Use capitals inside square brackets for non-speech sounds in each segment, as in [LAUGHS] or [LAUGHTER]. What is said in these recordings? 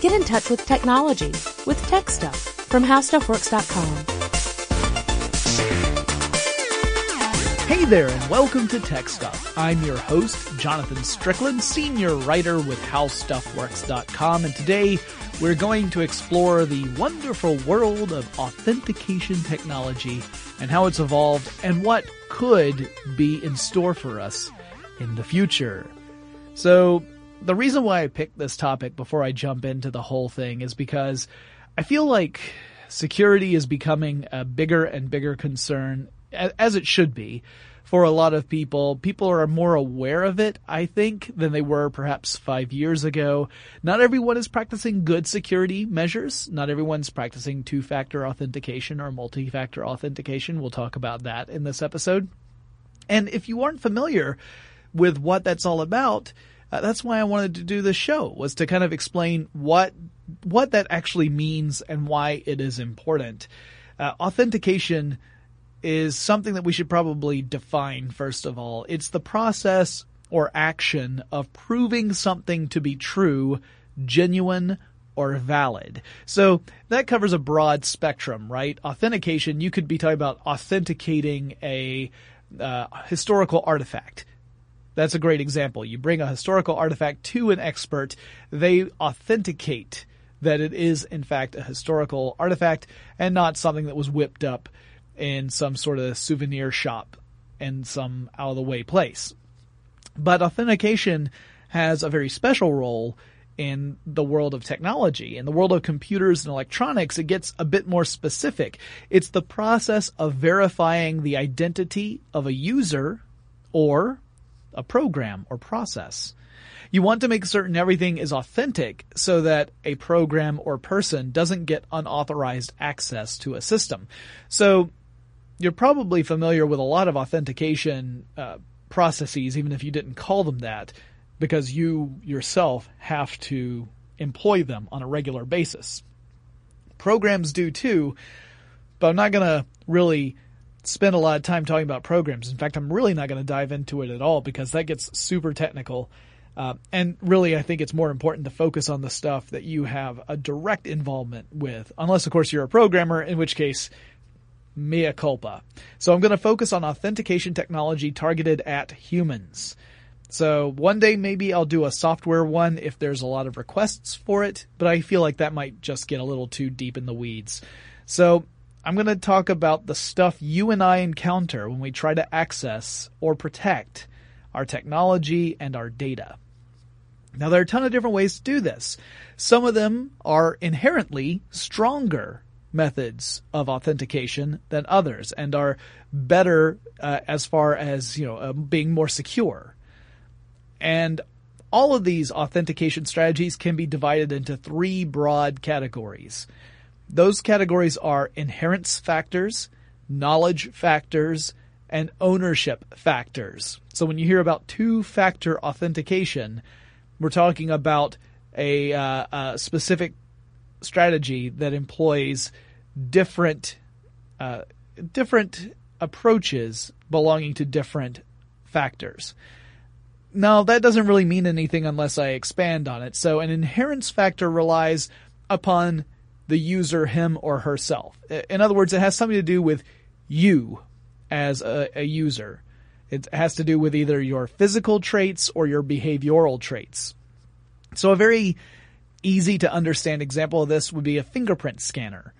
Get in touch with technology with Tech Stuff from HowStuffWorks.com. Hey there, and welcome to Tech Stuff. I'm your host, Jonathan Strickland, senior writer with HowStuffWorks.com, and today we're going to explore the wonderful world of authentication technology and how it's evolved and what could be in store for us in the future. So, the reason why I picked this topic before I jump into the whole thing is because I feel like security is becoming a bigger and bigger concern, as it should be, for a lot of people. People are more aware of it, I think, than they were perhaps five years ago. Not everyone is practicing good security measures. Not everyone's practicing two-factor authentication or multi-factor authentication. We'll talk about that in this episode. And if you aren't familiar with what that's all about, uh, that's why I wanted to do this show was to kind of explain what what that actually means and why it is important. Uh, authentication is something that we should probably define first of all. It's the process or action of proving something to be true, genuine, or valid. So that covers a broad spectrum, right? Authentication, you could be talking about authenticating a uh, historical artifact. That's a great example. You bring a historical artifact to an expert, they authenticate that it is in fact a historical artifact and not something that was whipped up in some sort of souvenir shop in some out of the way place. But authentication has a very special role in the world of technology. In the world of computers and electronics, it gets a bit more specific. It's the process of verifying the identity of a user or a program or process. You want to make certain everything is authentic so that a program or person doesn't get unauthorized access to a system. So you're probably familiar with a lot of authentication uh, processes, even if you didn't call them that, because you yourself have to employ them on a regular basis. Programs do too, but I'm not going to really spend a lot of time talking about programs. In fact, I'm really not going to dive into it at all because that gets super technical. Uh, and really, I think it's more important to focus on the stuff that you have a direct involvement with, unless, of course, you're a programmer, in which case mea culpa. So I'm going to focus on authentication technology targeted at humans. So one day maybe I'll do a software one if there's a lot of requests for it, but I feel like that might just get a little too deep in the weeds. So I'm going to talk about the stuff you and I encounter when we try to access or protect our technology and our data. Now there are a ton of different ways to do this. Some of them are inherently stronger methods of authentication than others and are better uh, as far as you know uh, being more secure and all of these authentication strategies can be divided into three broad categories those categories are inherence factors knowledge factors and ownership factors so when you hear about two factor authentication we're talking about a, uh, a specific strategy that employs different uh, different approaches belonging to different factors. Now, that doesn't really mean anything unless I expand on it. So, an inherence factor relies upon the user, him or herself. In other words, it has something to do with you as a, a user. It has to do with either your physical traits or your behavioral traits. So, a very easy to understand example of this would be a fingerprint scanner,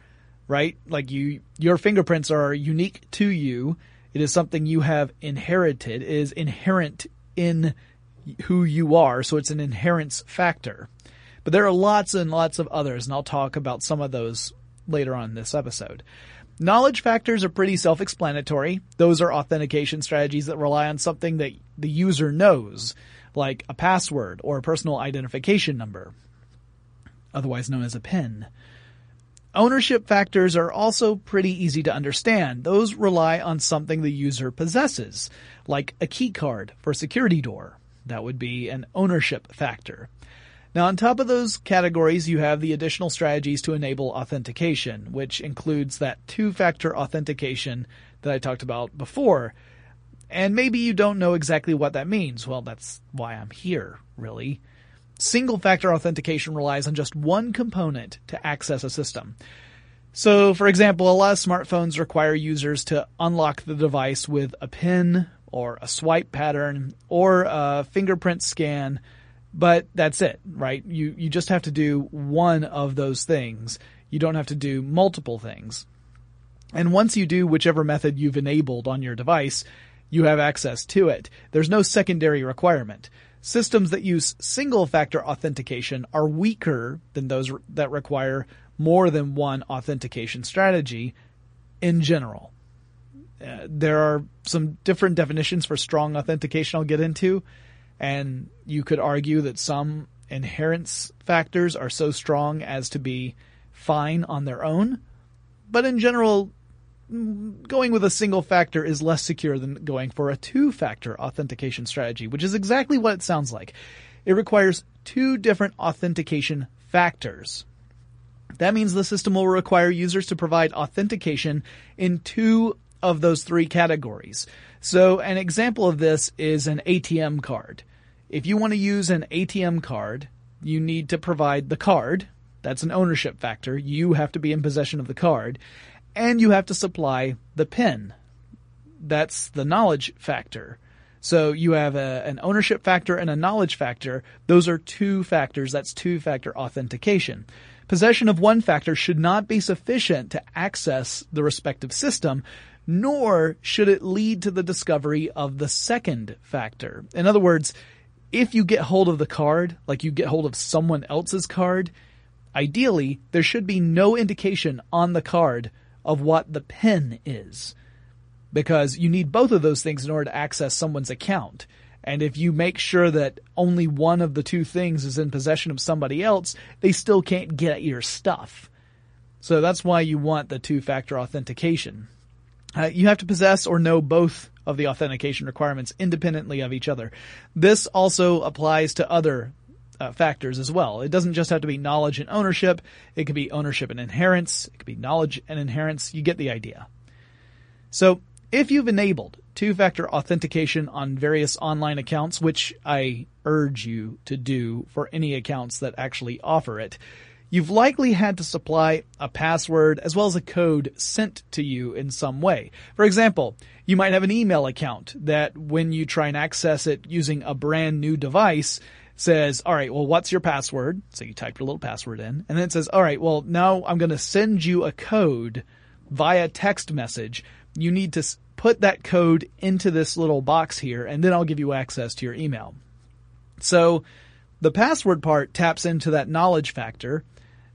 right? Like you, your fingerprints are unique to you. It is something you have inherited. It is inherent in who you are. So it's an inherence factor. But there are lots and lots of others, and I'll talk about some of those later on in this episode. Knowledge factors are pretty self-explanatory. Those are authentication strategies that rely on something that the user knows, like a password or a personal identification number otherwise known as a PIN. Ownership factors are also pretty easy to understand. Those rely on something the user possesses, like a key card for a security door. That would be an ownership factor. Now on top of those categories, you have the additional strategies to enable authentication, which includes that two-factor authentication that I talked about before. And maybe you don't know exactly what that means. Well, that's why I'm here, really. single factor authentication relies on just one component to access a system. So, for example, a lot of smartphones require users to unlock the device with a PIN or a swipe pattern or a fingerprint scan, but that's it, right? You, you just have to do one of those things. You don't have to do multiple things. And once you do whichever method you've enabled on your device, you have access to it. There's no secondary requirement. Systems that use single factor authentication are weaker than those that require more than one authentication strategy in general. Uh, there are some different definitions for strong authentication I'll get into, and you could argue that some inherence factors are so strong as to be fine on their own. But in general, going with a single factor is less secure than going for a two factor authentication strategy, which is exactly what it sounds like. It requires two different authentication factors. That means the system will require users to provide authentication in two of those three categories. So an example of this is an ATM card. If you want to use an ATM card, you need to provide the card. That's an ownership factor. You have to be in possession of the card and you have to supply the PIN. That's the knowledge factor. So you have a, an ownership factor and a knowledge factor. Those are two factors. That's two factor authentication. Possession of one factor should not be sufficient to access the respective system, nor should it lead to the discovery of the second factor. In other words, if you get hold of the card, like you get hold of someone else's card, ideally there should be no indication on the card of what the PIN is. Because you need both of those things in order to access someone's account. And if you make sure that only one of the two things is in possession of somebody else, they still can't get your stuff. So that's why you want the two factor authentication. Uh, you have to possess or know both of the authentication requirements independently of each other. This also applies to other uh, factors as well. It doesn't just have to be knowledge and ownership. It could be ownership and inheritance. It could be knowledge and inheritance. You get the idea. So if you've enabled two-factor authentication on various online accounts, which I urge you to do for any accounts that actually offer it, you've likely had to supply a password as well as a code sent to you in some way. For example, you might have an email account that when you try and access it using a brand new device, says, all right, well, what's your password? So you type your little password in and then it says, all right, well, now I'm going to send you a code via text message. You need to put that code into this little box here and then I'll give you access to your email. So the password part taps into that knowledge factor,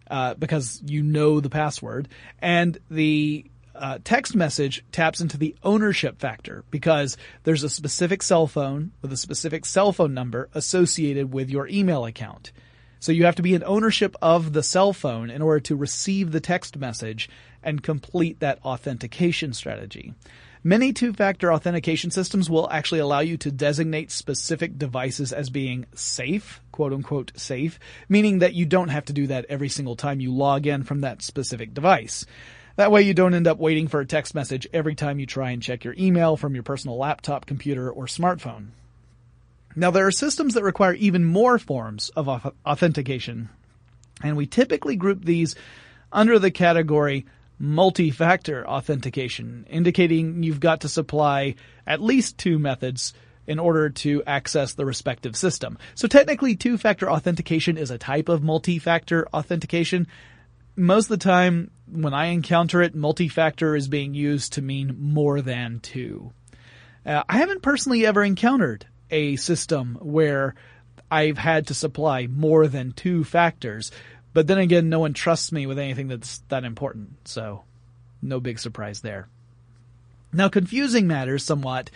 uh, because you know the password and the uh, text message taps into the ownership factor because there's a specific cell phone with a specific cell phone number associated with your email account. So you have to be in ownership of the cell phone in order to receive the text message and complete that authentication strategy. Many two-factor authentication systems will actually allow you to designate specific devices as being safe, quote unquote safe, meaning that you don't have to do that every single time you log in from that specific device. That way you don't end up waiting for a text message every time you try and check your email from your personal laptop, computer, or smartphone. Now there are systems that require even more forms of authentication, and we typically group these under the category multi-factor authentication, indicating you've got to supply at least two methods in order to access the respective system. So technically two-factor authentication is a type of multi-factor authentication. Most of the time when I encounter it, multi-factor is being used to mean more than two. Uh, I haven't personally ever encountered a system where I've had to supply more than two factors, but then again, no one trusts me with anything that's that important, so no big surprise there. Now, confusing matters somewhat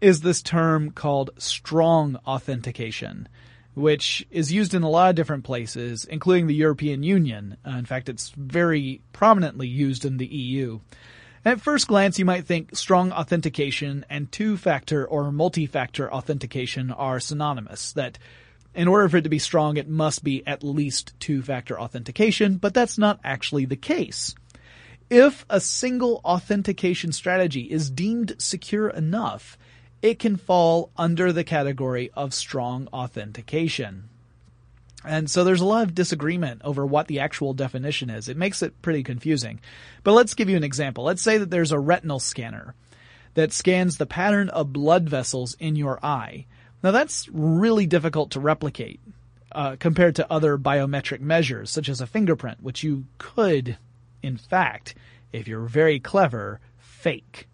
is this term called strong authentication which is used in a lot of different places, including the European Union. Uh, in fact, it's very prominently used in the EU. At first glance, you might think strong authentication and two-factor or multi-factor authentication are synonymous, that in order for it to be strong, it must be at least two-factor authentication, but that's not actually the case. If a single authentication strategy is deemed secure enough, it can fall under the category of strong authentication. And so there's a lot of disagreement over what the actual definition is. It makes it pretty confusing. But let's give you an example. Let's say that there's a retinal scanner that scans the pattern of blood vessels in your eye. Now that's really difficult to replicate uh, compared to other biometric measures, such as a fingerprint, which you could, in fact, if you're very clever, fake.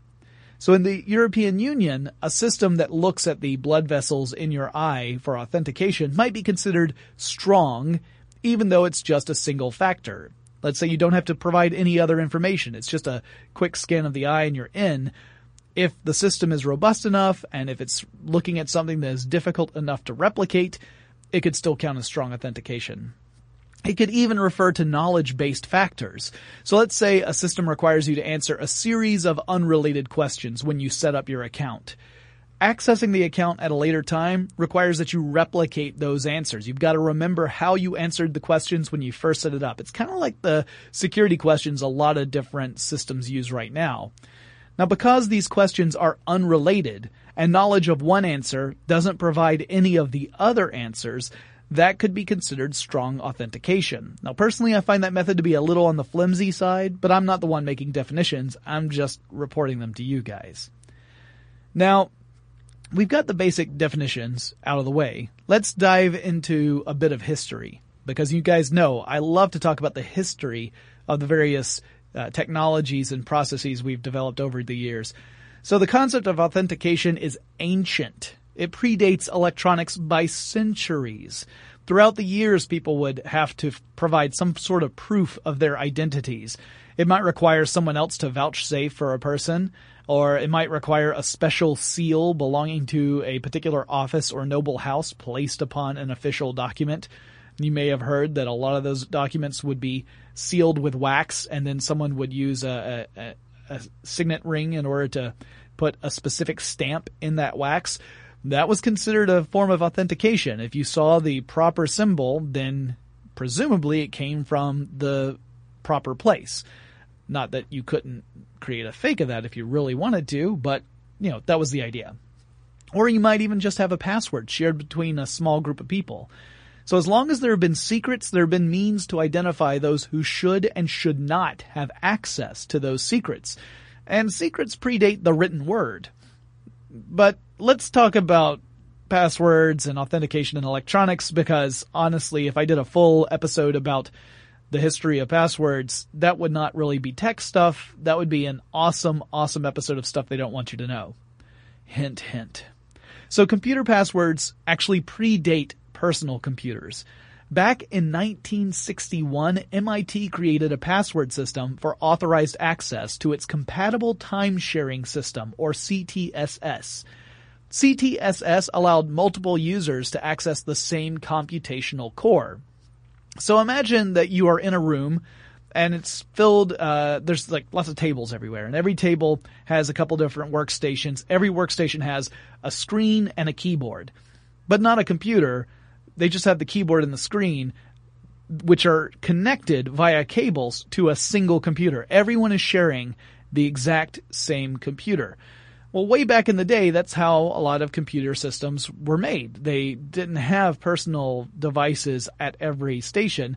So in the European Union, a system that looks at the blood vessels in your eye for authentication might be considered strong, even though it's just a single factor. Let's say you don't have to provide any other information. It's just a quick scan of the eye and you're in. If the system is robust enough and if it's looking at something that is difficult enough to replicate, it could still count as strong authentication. It could even refer to knowledge-based factors. So let's say a system requires you to answer a series of unrelated questions when you set up your account. Accessing the account at a later time requires that you replicate those answers. You've got to remember how you answered the questions when you first set it up. It's kind of like the security questions a lot of different systems use right now. Now because these questions are unrelated and knowledge of one answer doesn't provide any of the other answers, that could be considered strong authentication. Now personally I find that method to be a little on the flimsy side, but I'm not the one making definitions, I'm just reporting them to you guys. Now, we've got the basic definitions out of the way. Let's dive into a bit of history, because you guys know I love to talk about the history of the various uh, technologies and processes we've developed over the years. So the concept of authentication is ancient. It predates electronics by centuries. Throughout the years, people would have to provide some sort of proof of their identities. It might require someone else to vouchsafe for a person, or it might require a special seal belonging to a particular office or noble house placed upon an official document. You may have heard that a lot of those documents would be sealed with wax, and then someone would use a, a, a signet ring in order to put a specific stamp in that wax that was considered a form of authentication. If you saw the proper symbol, then presumably it came from the proper place. Not that you couldn't create a fake of that if you really wanted to, but you know, that was the idea. Or you might even just have a password shared between a small group of people. So as long as there have been secrets, there have been means to identify those who should and should not have access to those secrets. And secrets predate the written word. But let's talk about passwords and authentication in electronics because honestly, if I did a full episode about the history of passwords, that would not really be tech stuff. That would be an awesome, awesome episode of stuff they don't want you to know. Hint, hint. So computer passwords actually predate personal computers. Back in 1961, MIT created a password system for authorized access to its compatible time sharing system, or CTSS. CTSS allowed multiple users to access the same computational core. So imagine that you are in a room and it's filled, uh, there's like lots of tables everywhere and every table has a couple different workstations. Every workstation has a screen and a keyboard, but not a computer. They just have the keyboard and the screen, which are connected via cables to a single computer. Everyone is sharing the exact same computer. Well, way back in the day, that's how a lot of computer systems were made. They didn't have personal devices at every station.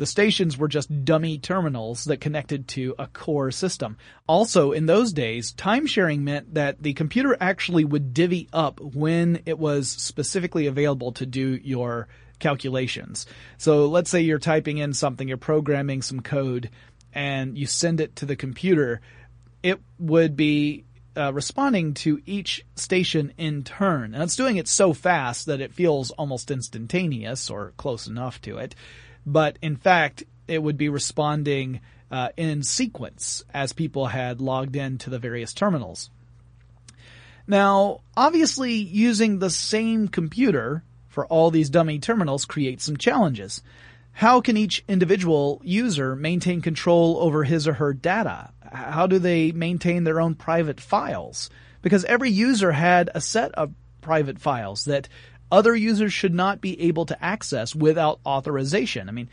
The stations were just dummy terminals that connected to a core system. Also, in those days, time sharing meant that the computer actually would divvy up when it was specifically available to do your calculations. So let's say you're typing in something, you're programming some code, and you send it to the computer. It would be uh, responding to each station in turn. And it's doing it so fast that it feels almost instantaneous or close enough to it. But in fact, it would be responding uh, in sequence as people had logged in to the various terminals. Now, obviously, using the same computer for all these dummy terminals creates some challenges. How can each individual user maintain control over his or her data? how do they maintain their own private files? Because every user had a set of private files that other users should not be able to access without authorization. I mean,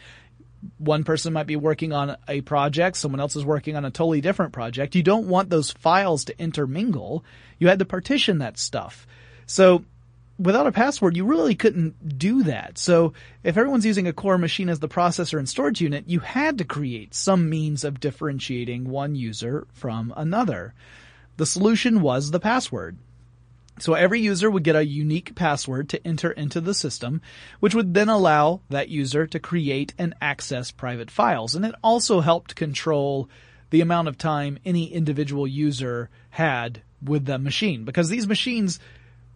one person might be working on a project, someone else is working on a totally different project. You don't want those files to intermingle. You had to partition that stuff. So without a password, you really couldn't do that. So if everyone's using a core machine as the processor and storage unit, you had to create some means of differentiating one user from another. The solution was the password. So every user would get a unique password to enter into the system, which would then allow that user to create and access private files. And it also helped control the amount of time any individual user had with the machine because these machines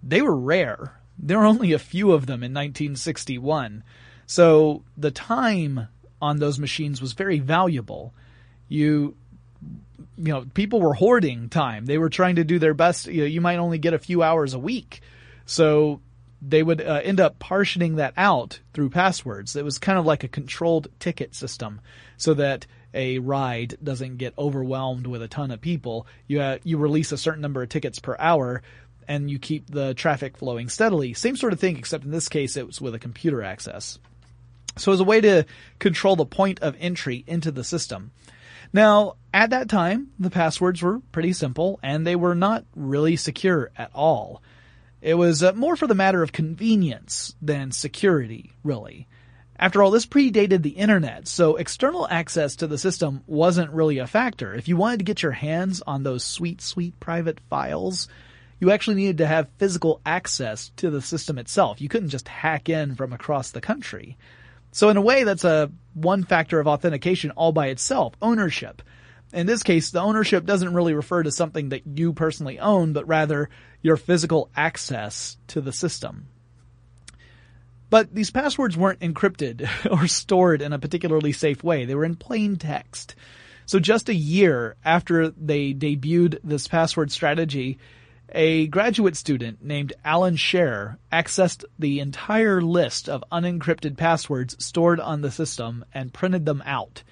they were rare. There were only a few of them in 1961. So the time on those machines was very valuable. You you know, people were hoarding time. They were trying to do their best. You, know, you might only get a few hours a week. So they would uh, end up partitioning that out through passwords. It was kind of like a controlled ticket system so that a ride doesn't get overwhelmed with a ton of people. You uh, you release a certain number of tickets per hour and you keep the traffic flowing steadily. Same sort of thing, except in this case it was with a computer access. So as a way to control the point of entry into the system. Now, at that time, the passwords were pretty simple and they were not really secure at all. It was uh, more for the matter of convenience than security, really. After all, this predated the internet, so external access to the system wasn't really a factor. If you wanted to get your hands on those sweet, sweet private files, you actually needed to have physical access to the system itself. You couldn't just hack in from across the country. So in a way, that's a one factor of authentication all by itself, ownership. In this case, the ownership doesn't really refer to something that you personally own, but rather your physical access to the system. But these passwords weren't encrypted [LAUGHS] or stored in a particularly safe way. They were in plain text. So just a year after they debuted this password strategy, a graduate student named Allan Scherr accessed the entire list of unencrypted passwords stored on the system and printed them out.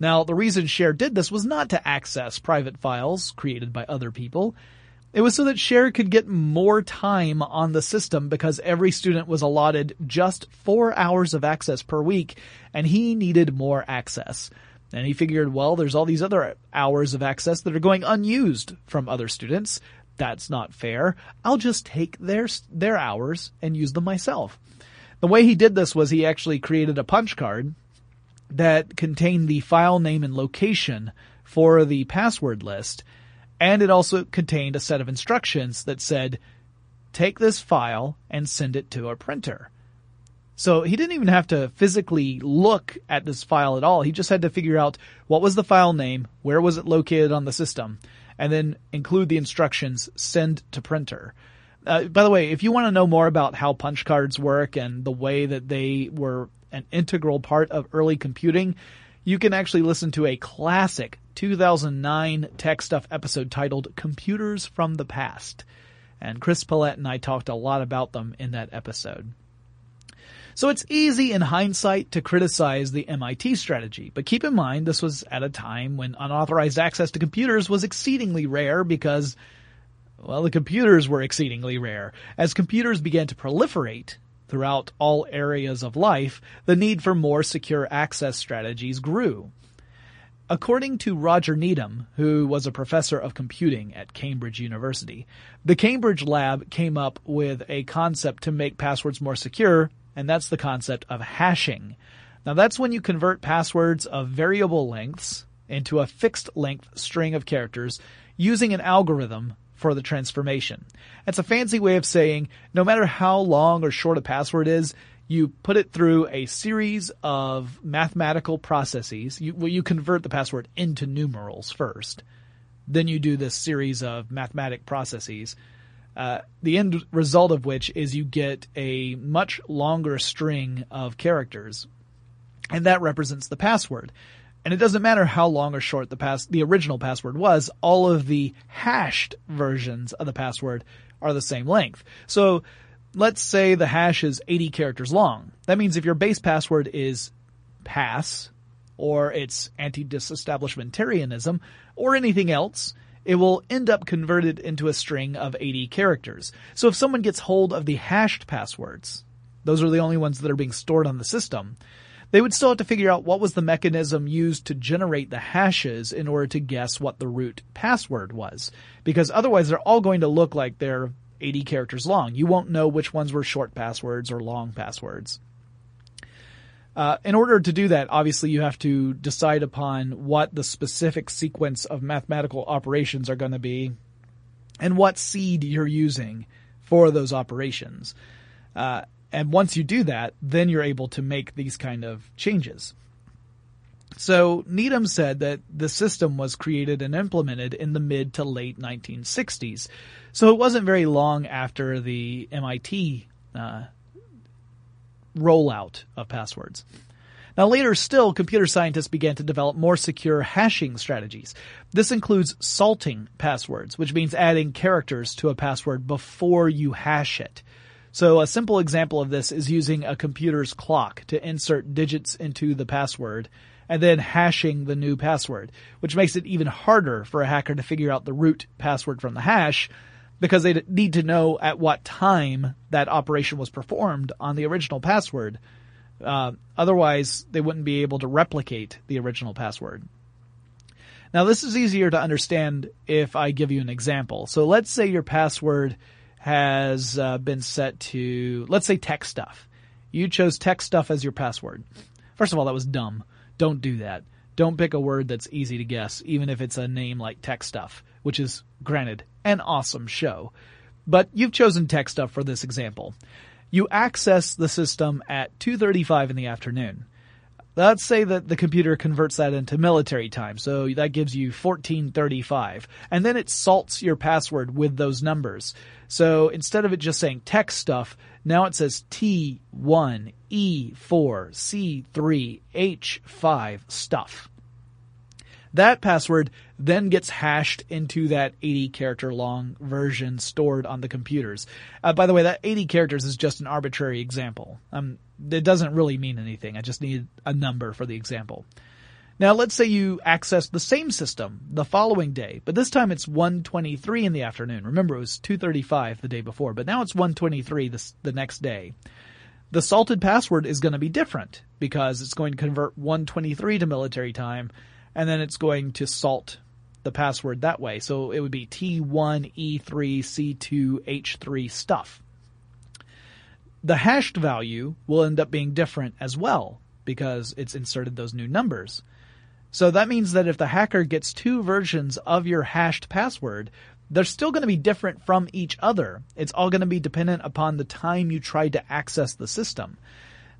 Now, the reason Scherr did this was not to access private files created by other people. It was so that Scherr could get more time on the system because every student was allotted just four hours of access per week and he needed more access. And he figured, well, there's all these other hours of access that are going unused from other students that's not fair. I'll just take their, their hours and use them myself. The way he did this was he actually created a punch card that contained the file name and location for the password list. And it also contained a set of instructions that said, take this file and send it to a printer. So he didn't even have to physically look at this file at all. He just had to figure out what was the file name, where was it located on the system, and then include the instructions send to printer. Uh, by the way, if you want to know more about how punch cards work and the way that they were an integral part of early computing, you can actually listen to a classic 2009 Tech Stuff episode titled Computers from the Past. And Chris Pollette and I talked a lot about them in that episode. So it's easy in hindsight to criticize the MIT strategy, but keep in mind this was at a time when unauthorized access to computers was exceedingly rare because, well, the computers were exceedingly rare. As computers began to proliferate throughout all areas of life, the need for more secure access strategies grew. According to Roger Needham, who was a professor of computing at Cambridge University, the Cambridge lab came up with a concept to make passwords more secure and that's the concept of hashing. Now that's when you convert passwords of variable lengths into a fixed length string of characters using an algorithm for the transformation. It's a fancy way of saying no matter how long or short a password is, you put it through a series of mathematical processes. You, well, you convert the password into numerals first. Then you do this series of mathematic processes uh, the end result of which is you get a much longer string of characters, and that represents the password. And it doesn't matter how long or short the pass the original password was. All of the hashed versions of the password are the same length. So let's say the hash is 80 characters long. That means if your base password is pass, or it's anti-disestablishmentarianism, or anything else, it will end up converted into a string of 80 characters. So if someone gets hold of the hashed passwords, those are the only ones that are being stored on the system, they would still have to figure out what was the mechanism used to generate the hashes in order to guess what the root password was. Because otherwise they're all going to look like they're 80 characters long. You won't know which ones were short passwords or long passwords. Uh, in order to do that, obviously you have to decide upon what the specific sequence of mathematical operations are going to be and what seed you're using for those operations. Uh, and once you do that, then you're able to make these kind of changes. So Needham said that the system was created and implemented in the mid to late 1960s. So it wasn't very long after the MIT uh, rollout of passwords. Now later still, computer scientists began to develop more secure hashing strategies. This includes salting passwords, which means adding characters to a password before you hash it. So a simple example of this is using a computer's clock to insert digits into the password and then hashing the new password, which makes it even harder for a hacker to figure out the root password from the hash because they need to know at what time that operation was performed on the original password. Uh, otherwise, they wouldn't be able to replicate the original password. Now, this is easier to understand if I give you an example. So let's say your password has uh, been set to, let's say tech stuff. You chose tech stuff as your password. First of all, that was dumb. Don't do that. Don't pick a word that's easy to guess, even if it's a name like tech stuff, which is, granted, an awesome show. But you've chosen tech stuff for this example. You access the system at 2.35 in the afternoon. Let's say that the computer converts that into military time, so that gives you 1435. And then it salts your password with those numbers. So instead of it just saying tech stuff, now it says T1, E4, C3, H5 stuff. That password then gets hashed into that 80 character long version stored on the computers. Uh, by the way, that 80 characters is just an arbitrary example. Um, it doesn't really mean anything. I just need a number for the example. Now let's say you access the same system the following day, but this time it's 1.23 in the afternoon. Remember it was 2.35 the day before, but now it's 1.23 the, the next day. The salted password is going to be different because it's going to convert 1.23 to military time and then it's going to salt the password that way. So it would be T1E3C2H3 stuff. The hashed value will end up being different as well because it's inserted those new numbers. So that means that if the hacker gets two versions of your hashed password, they're still going to be different from each other. It's all going to be dependent upon the time you tried to access the system.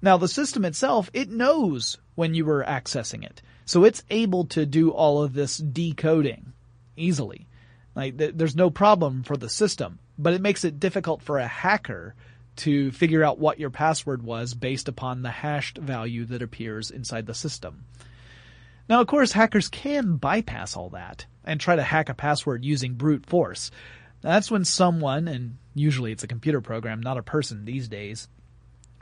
Now the system itself, it knows when you were accessing it. So it's able to do all of this decoding easily. Like th- there's no problem for the system, but it makes it difficult for a hacker to figure out what your password was based upon the hashed value that appears inside the system. Now, of course, hackers can bypass all that and try to hack a password using brute force. That's when someone, and usually it's a computer program, not a person these days,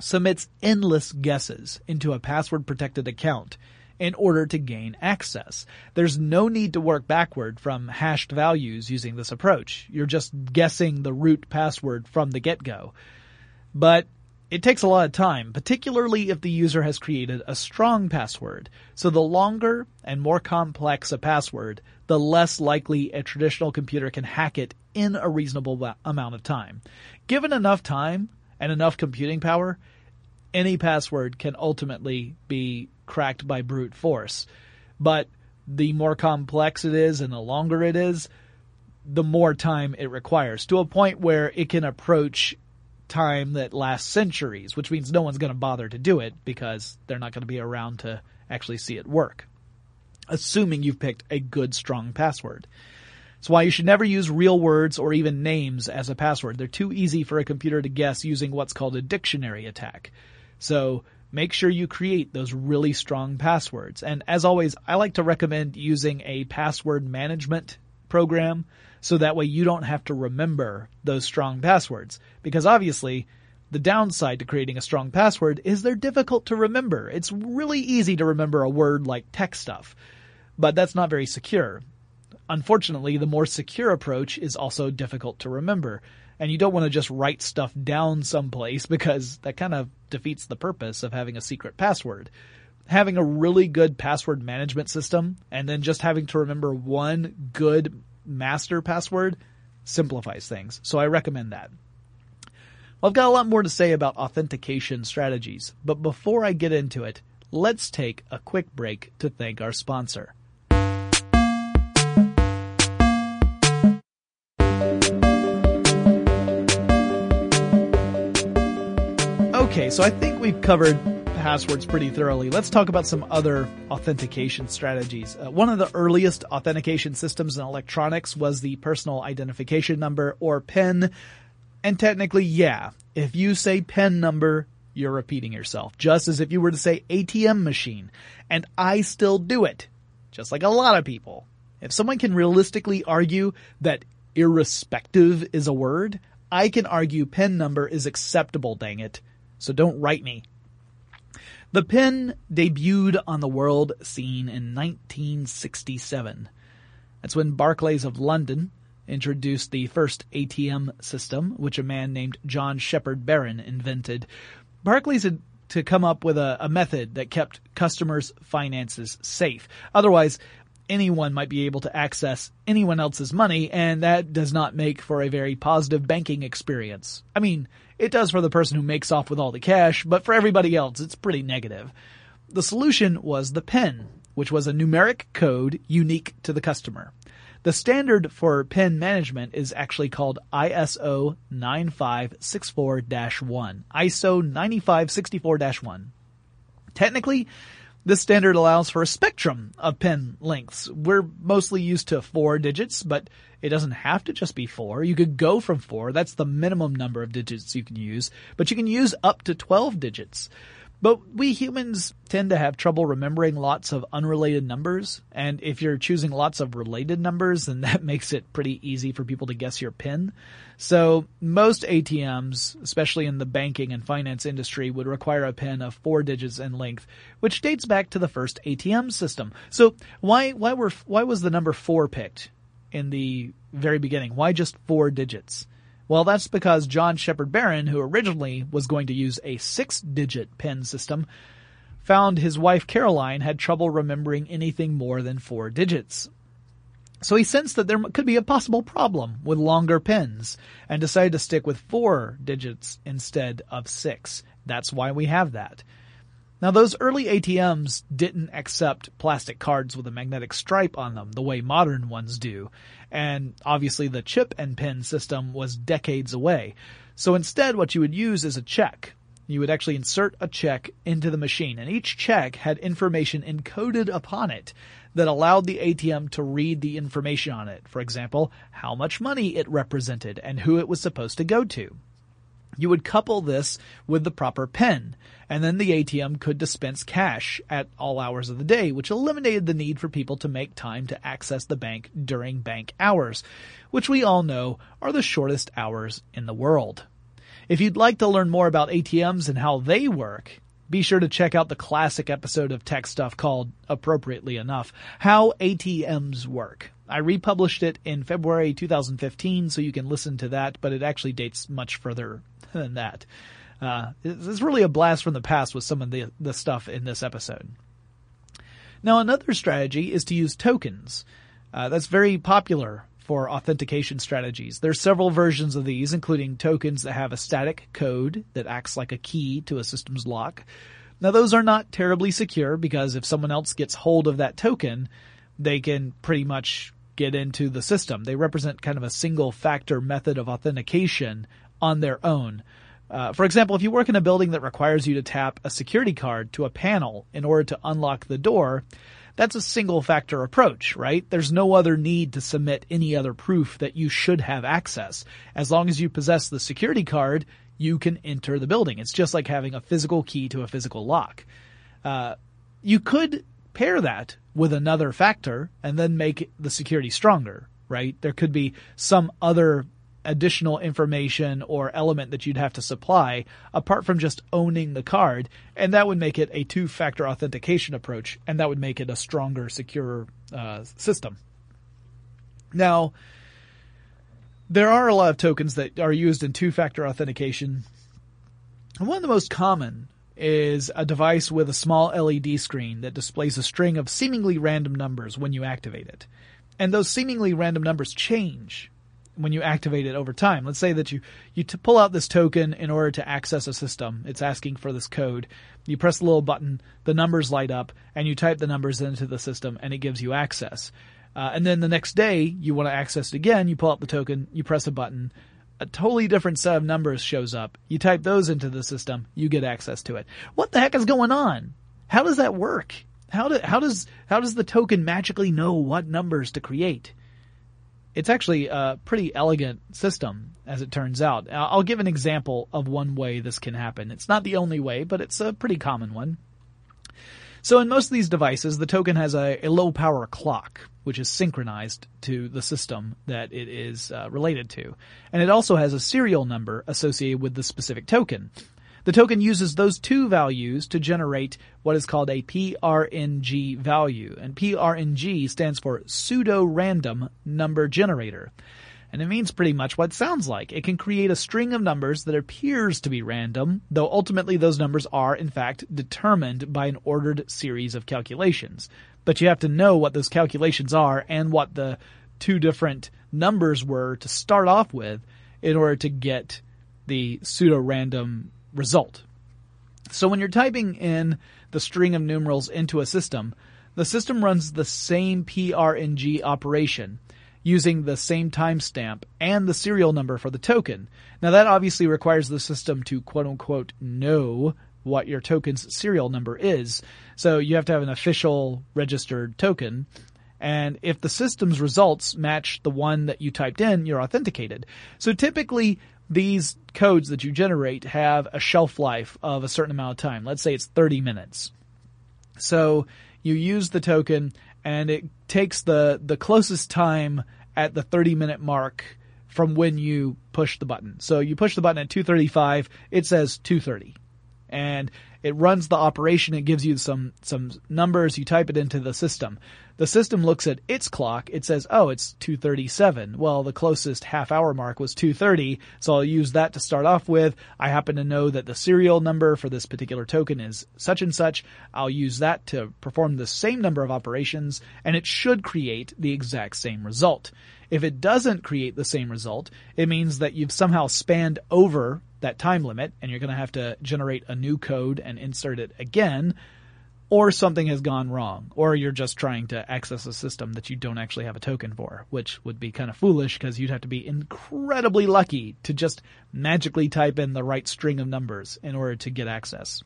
submits endless guesses into a password protected account in order to gain access. There's no need to work backward from hashed values using this approach. You're just guessing the root password from the get-go. But it takes a lot of time, particularly if the user has created a strong password. So the longer and more complex a password, the less likely a traditional computer can hack it in a reasonable amount of time. Given enough time and enough computing power, any password can ultimately be cracked by brute force. But the more complex it is and the longer it is, the more time it requires to a point where it can approach time that lasts centuries, which means no one's going to bother to do it because they're not going to be around to actually see it work. Assuming you've picked a good, strong password. It's why you should never use real words or even names as a password. They're too easy for a computer to guess using what's called a dictionary attack. So make sure you create those really strong passwords. And as always, I like to recommend using a password management program so that way you don't have to remember those strong passwords. Because obviously, the downside to creating a strong password is they're difficult to remember. It's really easy to remember a word like tech stuff, but that's not very secure. Unfortunately, the more secure approach is also difficult to remember. And you don't want to just write stuff down someplace because that kind of defeats the purpose of having a secret password. Having a really good password management system and then just having to remember one good master password, simplifies things. So I recommend that. Well, I've got a lot more to say about authentication strategies, but before I get into it, let's take a quick break to thank our sponsor. Okay, so I think we've covered passwords pretty thoroughly. Let's talk about some other authentication strategies. Uh, one of the earliest authentication systems in electronics was the personal identification number or PIN. And technically, yeah, if you say PIN number, you're repeating yourself. Just as if you were to say ATM machine. And I still do it. Just like a lot of people. If someone can realistically argue that irrespective is a word, I can argue PIN number is acceptable, dang it so don't write me. The PIN debuted on the world scene in 1967. That's when Barclays of London introduced the first ATM system, which a man named John Shepherd Barron invented. Barclays had to come up with a, a method that kept customers' finances safe. Otherwise, anyone might be able to access anyone else's money, and that does not make for a very positive banking experience. I mean, it does for the person who makes off with all the cash, but for everybody else, it's pretty negative. The solution was the PIN, which was a numeric code unique to the customer. The standard for PIN management is actually called ISO 9564-1. ISO 9564-1. Technically, this standard allows for a spectrum of pin lengths. We're mostly used to four digits, but it doesn't have to just be four. You could go from four. That's the minimum number of digits you can use, but you can use up to 12 digits. But we humans tend to have trouble remembering lots of unrelated numbers, and if you're choosing lots of related numbers, then that [LAUGHS] makes it pretty easy for people to guess your PIN. So most ATMs, especially in the banking and finance industry, would require a PIN of four digits in length, which dates back to the first ATM system. So why why were why was the number four picked in the very beginning? Why just four digits? Well, that's because John Shepherd Barron, who originally was going to use a six digit PIN system, found his wife Caroline had trouble remembering anything more than four digits. So he sensed that there could be a possible problem with longer pins and decided to stick with four digits instead of six. That's why we have that. Now those early ATMs didn't accept plastic cards with a magnetic stripe on them the way modern ones do. And obviously the chip and pin system was decades away. So instead what you would use is a check. You would actually insert a check into the machine and each check had information encoded upon it that allowed the ATM to read the information on it. For example, how much money it represented and who it was supposed to go to. You would couple this with the proper PIN, and then the ATM could dispense cash at all hours of the day, which eliminated the need for people to make time to access the bank during bank hours, which we all know are the shortest hours in the world. If you'd like to learn more about ATMs and how they work, be sure to check out the classic episode of Tech Stuff called, appropriately enough, How ATMs Work. I republished it in February 2015, so you can listen to that, but it actually dates much further than that. Uh, it's really a blast from the past with some of the, the stuff in this episode. Now, another strategy is to use tokens. Uh, that's very popular for authentication strategies. There's several versions of these, including tokens that have a static code that acts like a key to a system's lock. Now, those are not terribly secure because if someone else gets hold of that token, they can pretty much get into the system. They represent kind of a single factor method of authentication on their own. Uh, for example, if you work in a building that requires you to tap a security card to a panel in order to unlock the door, that's a single factor approach, right? There's no other need to submit any other proof that you should have access. As long as you possess the security card, you can enter the building. It's just like having a physical key to a physical lock. Uh, you could pair that with another factor and then make the security stronger, right? There could be some other additional information or element that you'd have to supply apart from just owning the card. And that would make it a two factor authentication approach and that would make it a stronger, secure uh, system. Now, there are a lot of tokens that are used in two factor authentication. And one of the most common is a device with a small LED screen that displays a string of seemingly random numbers when you activate it. And those seemingly random numbers change when you activate it over time. Let's say that you you t- pull out this token in order to access a system. It's asking for this code. You press the little button, the numbers light up, and you type the numbers into the system, and it gives you access. Uh, and then the next day, you want to access it again. You pull out the token, you press a button, a totally different set of numbers shows up. You type those into the system, you get access to it. What the heck is going on? How does that work? How do, how does how does the token magically know what numbers to create? It's actually a pretty elegant system, as it turns out. I'll give an example of one way this can happen. It's not the only way, but it's a pretty common one. So in most of these devices, the token has a, a low power clock, which is synchronized to the system that it is uh, related to. And it also has a serial number associated with the specific token. The token uses those two values to generate what is called a PRNG value. And PRNG stands for pseudo-random number generator and it means pretty much what it sounds like. It can create a string of numbers that appears to be random, though ultimately those numbers are in fact determined by an ordered series of calculations. But you have to know what those calculations are and what the two different numbers were to start off with in order to get the pseudo-random result. So when you're typing in the string of numerals into a system, the system runs the same PRNG operation using the same timestamp and the serial number for the token. Now that obviously requires the system to quote unquote know what your token's serial number is. So you have to have an official registered token. And if the system's results match the one that you typed in, you're authenticated. So typically these codes that you generate have a shelf life of a certain amount of time. Let's say it's 30 minutes. So you use the token and it takes the, the closest time at the 30 minute mark from when you push the button. So you push the button at 235, it says 230. And it runs the operation, it gives you some, some numbers, you type it into the system. The system looks at its clock, it says, oh, it's 237. Well, the closest half hour mark was 230, so I'll use that to start off with. I happen to know that the serial number for this particular token is such and such. I'll use that to perform the same number of operations, and it should create the exact same result. If it doesn't create the same result, it means that you've somehow spanned over that time limit and you're going to have to generate a new code and insert it again, or something has gone wrong, or you're just trying to access a system that you don't actually have a token for, which would be kind of foolish because you'd have to be incredibly lucky to just magically type in the right string of numbers in order to get access.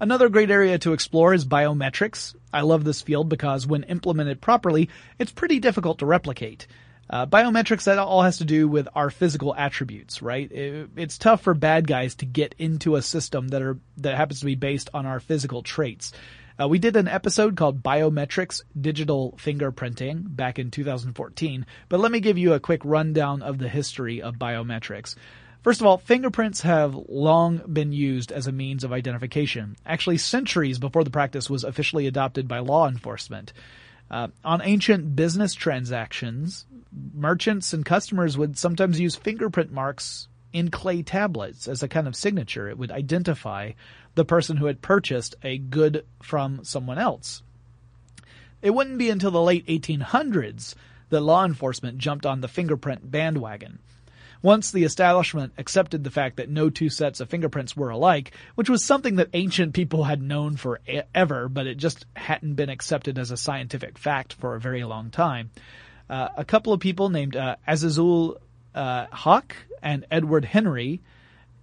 Another great area to explore is biometrics. I love this field because when implemented properly, it's pretty difficult to replicate. Uh, biometrics, that all has to do with our physical attributes, right? It, it's tough for bad guys to get into a system that are, that happens to be based on our physical traits. Uh, we did an episode called Biometrics Digital Fingerprinting back in 2014, but let me give you a quick rundown of the history of biometrics. First of all, fingerprints have long been used as a means of identification, actually centuries before the practice was officially adopted by law enforcement. Uh, on ancient business transactions, merchants and customers would sometimes use fingerprint marks in clay tablets as a kind of signature. It would identify the person who had purchased a good from someone else. It wouldn't be until the late 1800s that law enforcement jumped on the fingerprint bandwagon. Once the establishment accepted the fact that no two sets of fingerprints were alike, which was something that ancient people had known forever, but it just hadn't been accepted as a scientific fact for a very long time. Uh, a couple of people named uh, Azizul uh, Haque and Edward Henry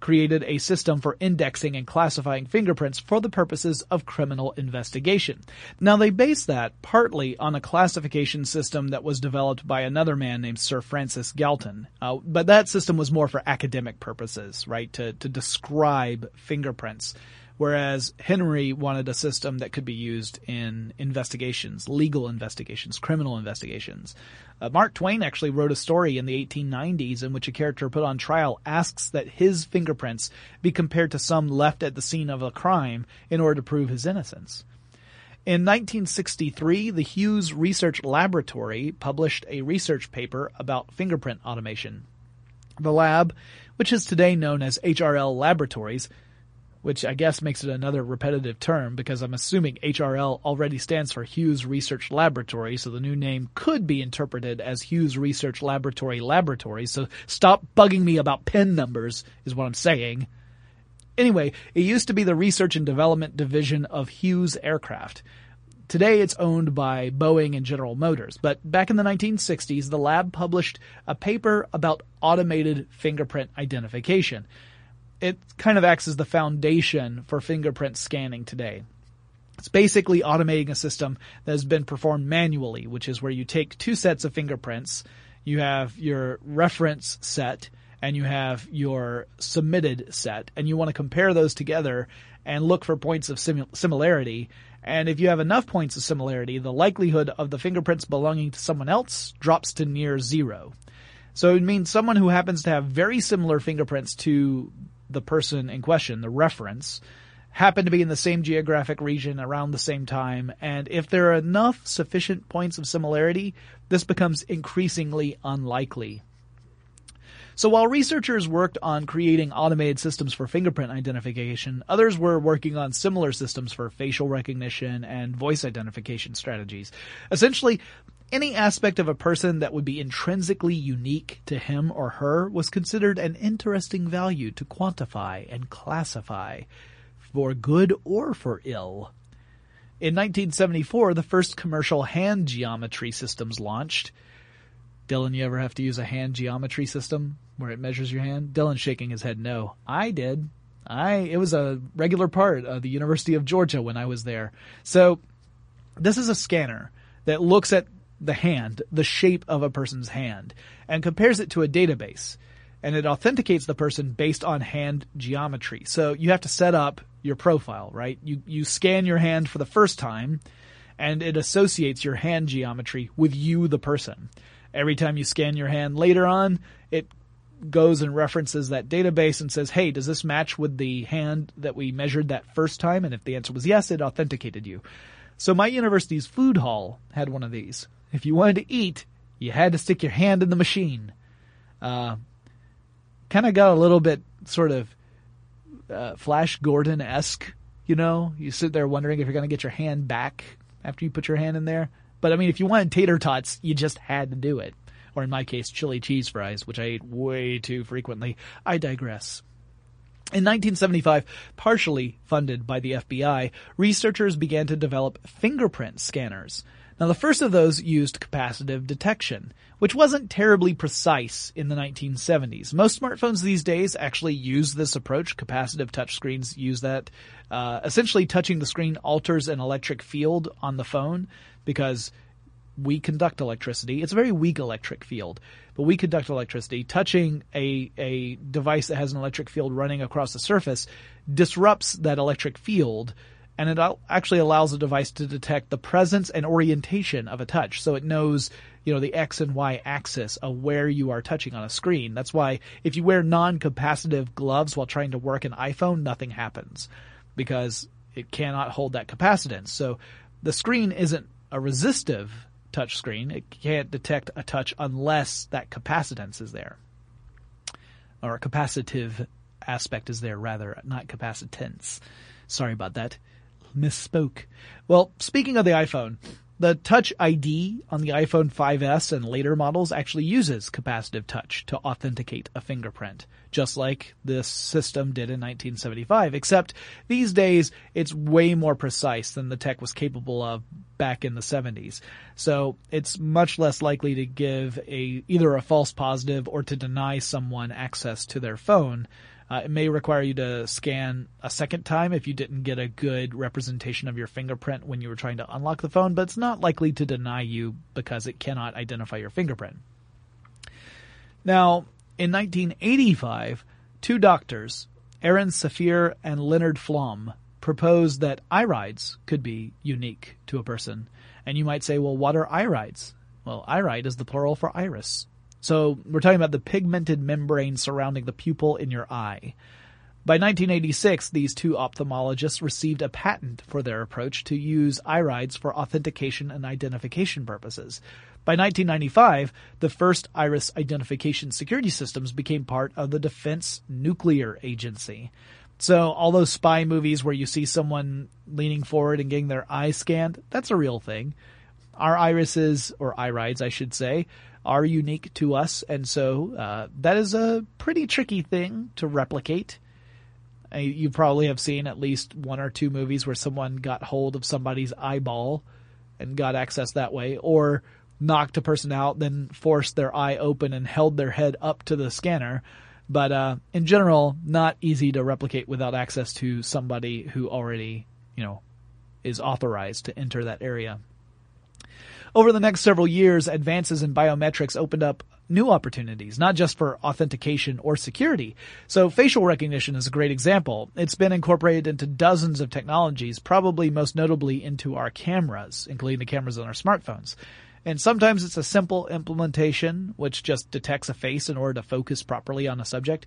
created a system for indexing and classifying fingerprints for the purposes of criminal investigation. Now they base that partly on a classification system that was developed by another man named Sir Francis Galton. Uh, but that system was more for academic purposes, right? To, to describe fingerprints whereas Henry wanted a system that could be used in investigations, legal investigations, criminal investigations. Uh, Mark Twain actually wrote a story in the 1890s in which a character put on trial asks that his fingerprints be compared to some left at the scene of a crime in order to prove his innocence. In 1963, the Hughes Research Laboratory published a research paper about fingerprint automation. The lab, which is today known as HRL Laboratories, which I guess makes it another repetitive term because I'm assuming HRL already stands for Hughes Research Laboratory, so the new name could be interpreted as Hughes Research Laboratory Laboratory. So stop bugging me about pin numbers is what I'm saying. Anyway, it used to be the research and development division of Hughes Aircraft. Today it's owned by Boeing and General Motors, but back in the 1960s, the lab published a paper about automated fingerprint identification. It kind of acts as the foundation for fingerprint scanning today. It's basically automating a system that has been performed manually, which is where you take two sets of fingerprints, you have your reference set, and you have your submitted set, and you want to compare those together and look for points of sim- similarity. And if you have enough points of similarity, the likelihood of the fingerprints belonging to someone else drops to near zero. So it means someone who happens to have very similar fingerprints to the person in question, the reference, happen to be in the same geographic region around the same time, and if there are enough sufficient points of similarity, this becomes increasingly unlikely. So while researchers worked on creating automated systems for fingerprint identification, others were working on similar systems for facial recognition and voice identification strategies. Essentially, any aspect of a person that would be intrinsically unique to him or her was considered an interesting value to quantify and classify, for good or for ill. In 1974, the first commercial hand geometry systems launched. Dylan, you ever have to use a hand geometry system where it measures your hand? Dylan's shaking his head no. I did. I it was a regular part of the University of Georgia when I was there. So this is a scanner that looks at the hand, the shape of a person's hand, and compares it to a database. And it authenticates the person based on hand geometry. So you have to set up your profile, right? You, you scan your hand for the first time and it associates your hand geometry with you, the person. Every time you scan your hand later on, it goes and references that database and says, hey, does this match with the hand that we measured that first time? And if the answer was yes, it authenticated you. So my university's food hall had one of these if you wanted to eat, you had to stick your hand in the machine. Uh, kind of got a little bit sort of uh, Flash Gordon esque, you know? You sit there wondering if you're going to get your hand back after you put your hand in there. But I mean, if you wanted tater tots, you just had to do it. Or in my case, chili cheese fries, which I ate way too frequently. I digress. In 1975, partially funded by the FBI, researchers began to develop fingerprint scanners. Now the first of those used capacitive detection, which wasn't terribly precise in the 1970s. Most smartphones these days actually use this approach. Capacitive touchscreens use that. Uh, essentially touching the screen alters an electric field on the phone because we conduct electricity. It's a very weak electric field, but we conduct electricity. Touching a, a device that has an electric field running across the surface disrupts that electric field and it actually allows the device to detect the presence and orientation of a touch. So it knows, you know, the X and Y axis of where you are touching on a screen. That's why if you wear non-capacitive gloves while trying to work an iPhone, nothing happens because it cannot hold that capacitance. So the screen isn't a resistive touch screen. It can't detect a touch unless that capacitance is there. Or a capacitive aspect is there rather, not capacitance. Sorry about that misspoke. Well, speaking of the iPhone, the Touch ID on the iPhone 5S and later models actually uses capacitive touch to authenticate a fingerprint, just like this system did in 1975, except these days it's way more precise than the tech was capable of back in the 70s. So it's much less likely to give a either a false positive or to deny someone access to their phone uh, it may require you to scan a second time if you didn't get a good representation of your fingerprint when you were trying to unlock the phone, but it's not likely to deny you because it cannot identify your fingerprint. Now, in 1985, two doctors, Aran Safir and Leonard Flom, proposed that irides could be unique to a person. And you might say, well, what are irides? Well, iride is the plural for iris. So we're talking about the pigmented membrane surrounding the pupil in your eye. By 1986, these two ophthalmologists received a patent for their approach to use irides for authentication and identification purposes. By 1995, the first iris identification security systems became part of the Defense Nuclear Agency. So all those spy movies where you see someone leaning forward and getting their eye scanned, that's a real thing. Our irises, or irides, I should say, are unique to us, and so uh, that is a pretty tricky thing to replicate. Uh, you probably have seen at least one or two movies where someone got hold of somebody's eyeball and got access that way, or knocked a person out, then forced their eye open and held their head up to the scanner. But uh, in general, not easy to replicate without access to somebody who already, you know, is authorized to enter that area. Over the next several years, advances in biometrics opened up new opportunities, not just for authentication or security. So facial recognition is a great example. It's been incorporated into dozens of technologies, probably most notably into our cameras, including the cameras on our smartphones. And sometimes it's a simple implementation, which just detects a face in order to focus properly on a subject.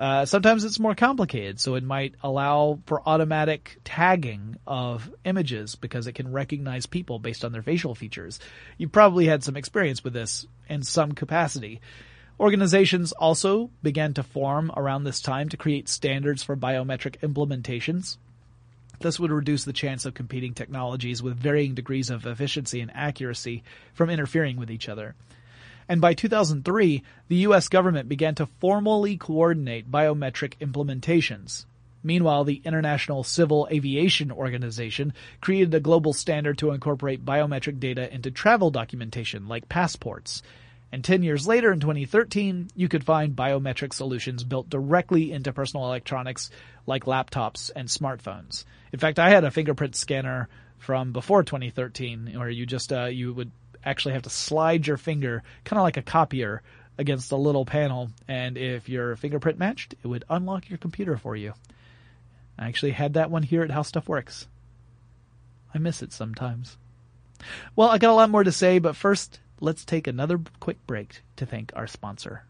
Uh, sometimes it's more complicated, so it might allow for automatic tagging of images because it can recognize people based on their facial features. You've probably had some experience with this in some capacity. Organizations also began to form around this time to create standards for biometric implementations. This would reduce the chance of competing technologies with varying degrees of efficiency and accuracy from interfering with each other and by 2003, the US government began to formally coordinate biometric implementations. Meanwhile, the International Civil Aviation Organization created a global standard to incorporate biometric data into travel documentation like passports. And 10 years later, in 2013, you could find biometric solutions built directly into personal electronics like laptops and smartphones. In fact, I had a fingerprint scanner from before 2013 where you just, uh, you would actually have to slide your finger, kind of like a copier, against a little panel, and if your fingerprint matched, it would unlock your computer for you. I actually had that one here at How Stuff Works. I miss it sometimes. Well, I got a lot more to say, but first, let's take another quick break to thank our sponsor.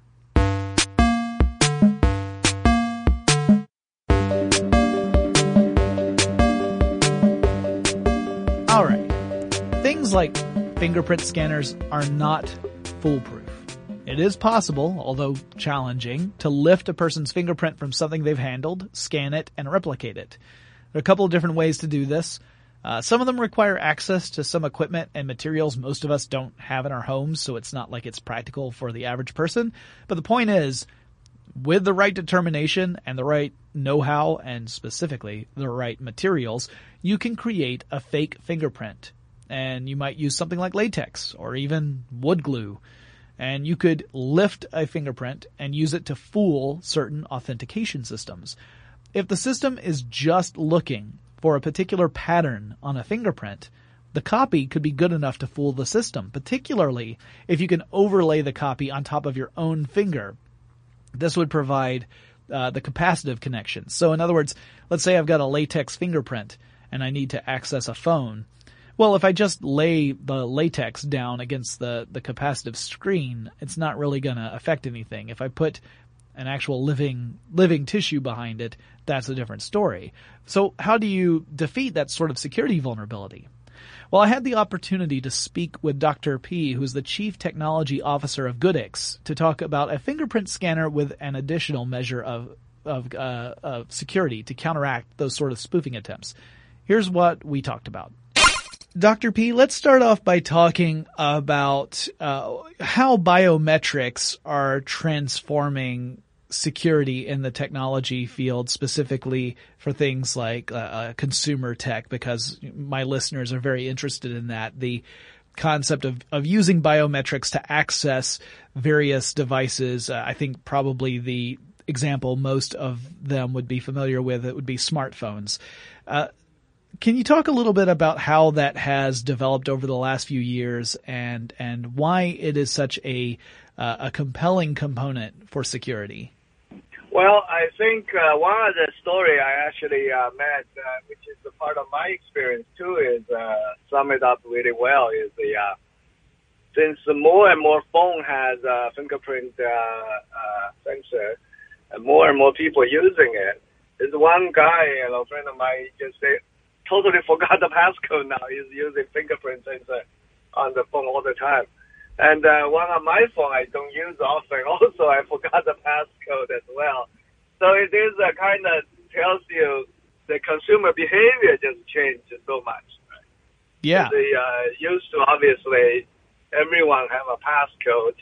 All right. Things like fingerprint scanners are not foolproof. It is possible, although challenging, to lift a person's fingerprint from something they've handled, scan it, and replicate it. There are a couple of different ways to do this. Uh, some of them require access to some equipment and materials most of us don't have in our homes, so it's not like it's practical for the average person. But the point is, with the right determination and the right know-how and specifically the right materials, you can create a fake fingerprint and you might use something like latex or even wood glue. And you could lift a fingerprint and use it to fool certain authentication systems. If the system is just looking for a particular pattern on a fingerprint, the copy could be good enough to fool the system, particularly if you can overlay the copy on top of your own finger. This would provide uh, the capacitive connection. So in other words, let's say I've got a latex fingerprint and I need to access a phone. Well, if I just lay the latex down against the, the capacitive screen, it's not really going to affect anything. If I put an actual living living tissue behind it, that's a different story. So how do you defeat that sort of security vulnerability? Well, I had the opportunity to speak with Dr. P, who's the Chief Technology Officer of Goodix, to talk about a fingerprint scanner with an additional measure of of, uh, of security to counteract those sort of spoofing attempts. Here's what we talked about. Dr. P, let's start off by talking about uh, how biometrics are transforming security in the technology field, specifically for things like uh, uh, consumer tech, because my listeners are very interested in that. The concept of, of using biometrics to access various devices, uh, I think probably the example most of them would be familiar with, it would be smartphones. Uh, can you talk a little bit about how that has developed over the last few years and and why it is such a uh, a compelling component for security? Well, I think uh, one of the story I actually uh, met, uh, which is a part of my experience too, is uh, sum it up really well. Is the uh, since more and more phone has a fingerprint sensor, and more and more people using it. There's one guy, a friend of mine, just said, totally [LAUGHS] forgot the passcode now. He's using fingerprint sensor on the phone all the time. And uh, one on my phone I don't use often. [LAUGHS] Also, I forgot the passcode as well. So it is a kind of tells you the consumer behavior just changed so much. Right? Yeah. They uh, used to obviously everyone have a passcode,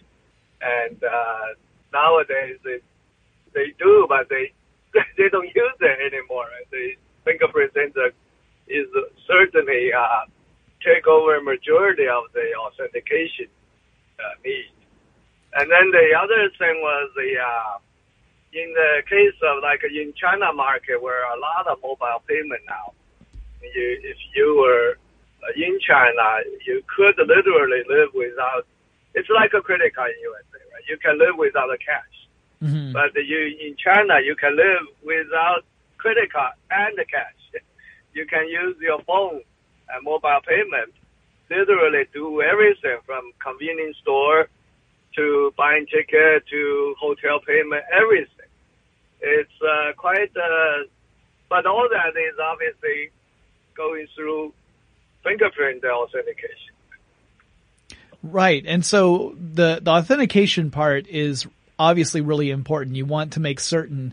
and uh, nowadays they they do, but they [LAUGHS] they don't use it anymore. Right? The fingerprint sensor is certainly uh, take over a majority of the authentication uh, need. And then the other thing was the uh, in the case of like in China market where a lot of mobile payment now, you, if you were in China, you could literally live without. It's like a credit card in USA, right? You can live without the cash, Mhm. but you in China you can live without credit card and the cash. You can use your phone and mobile payment, literally do everything from convenience store to buying ticket to hotel payment, everything. It's uh, quite, uh, but all that is obviously going through fingerprint authentication. Right. And so the, the authentication part is obviously really important. You want to make certain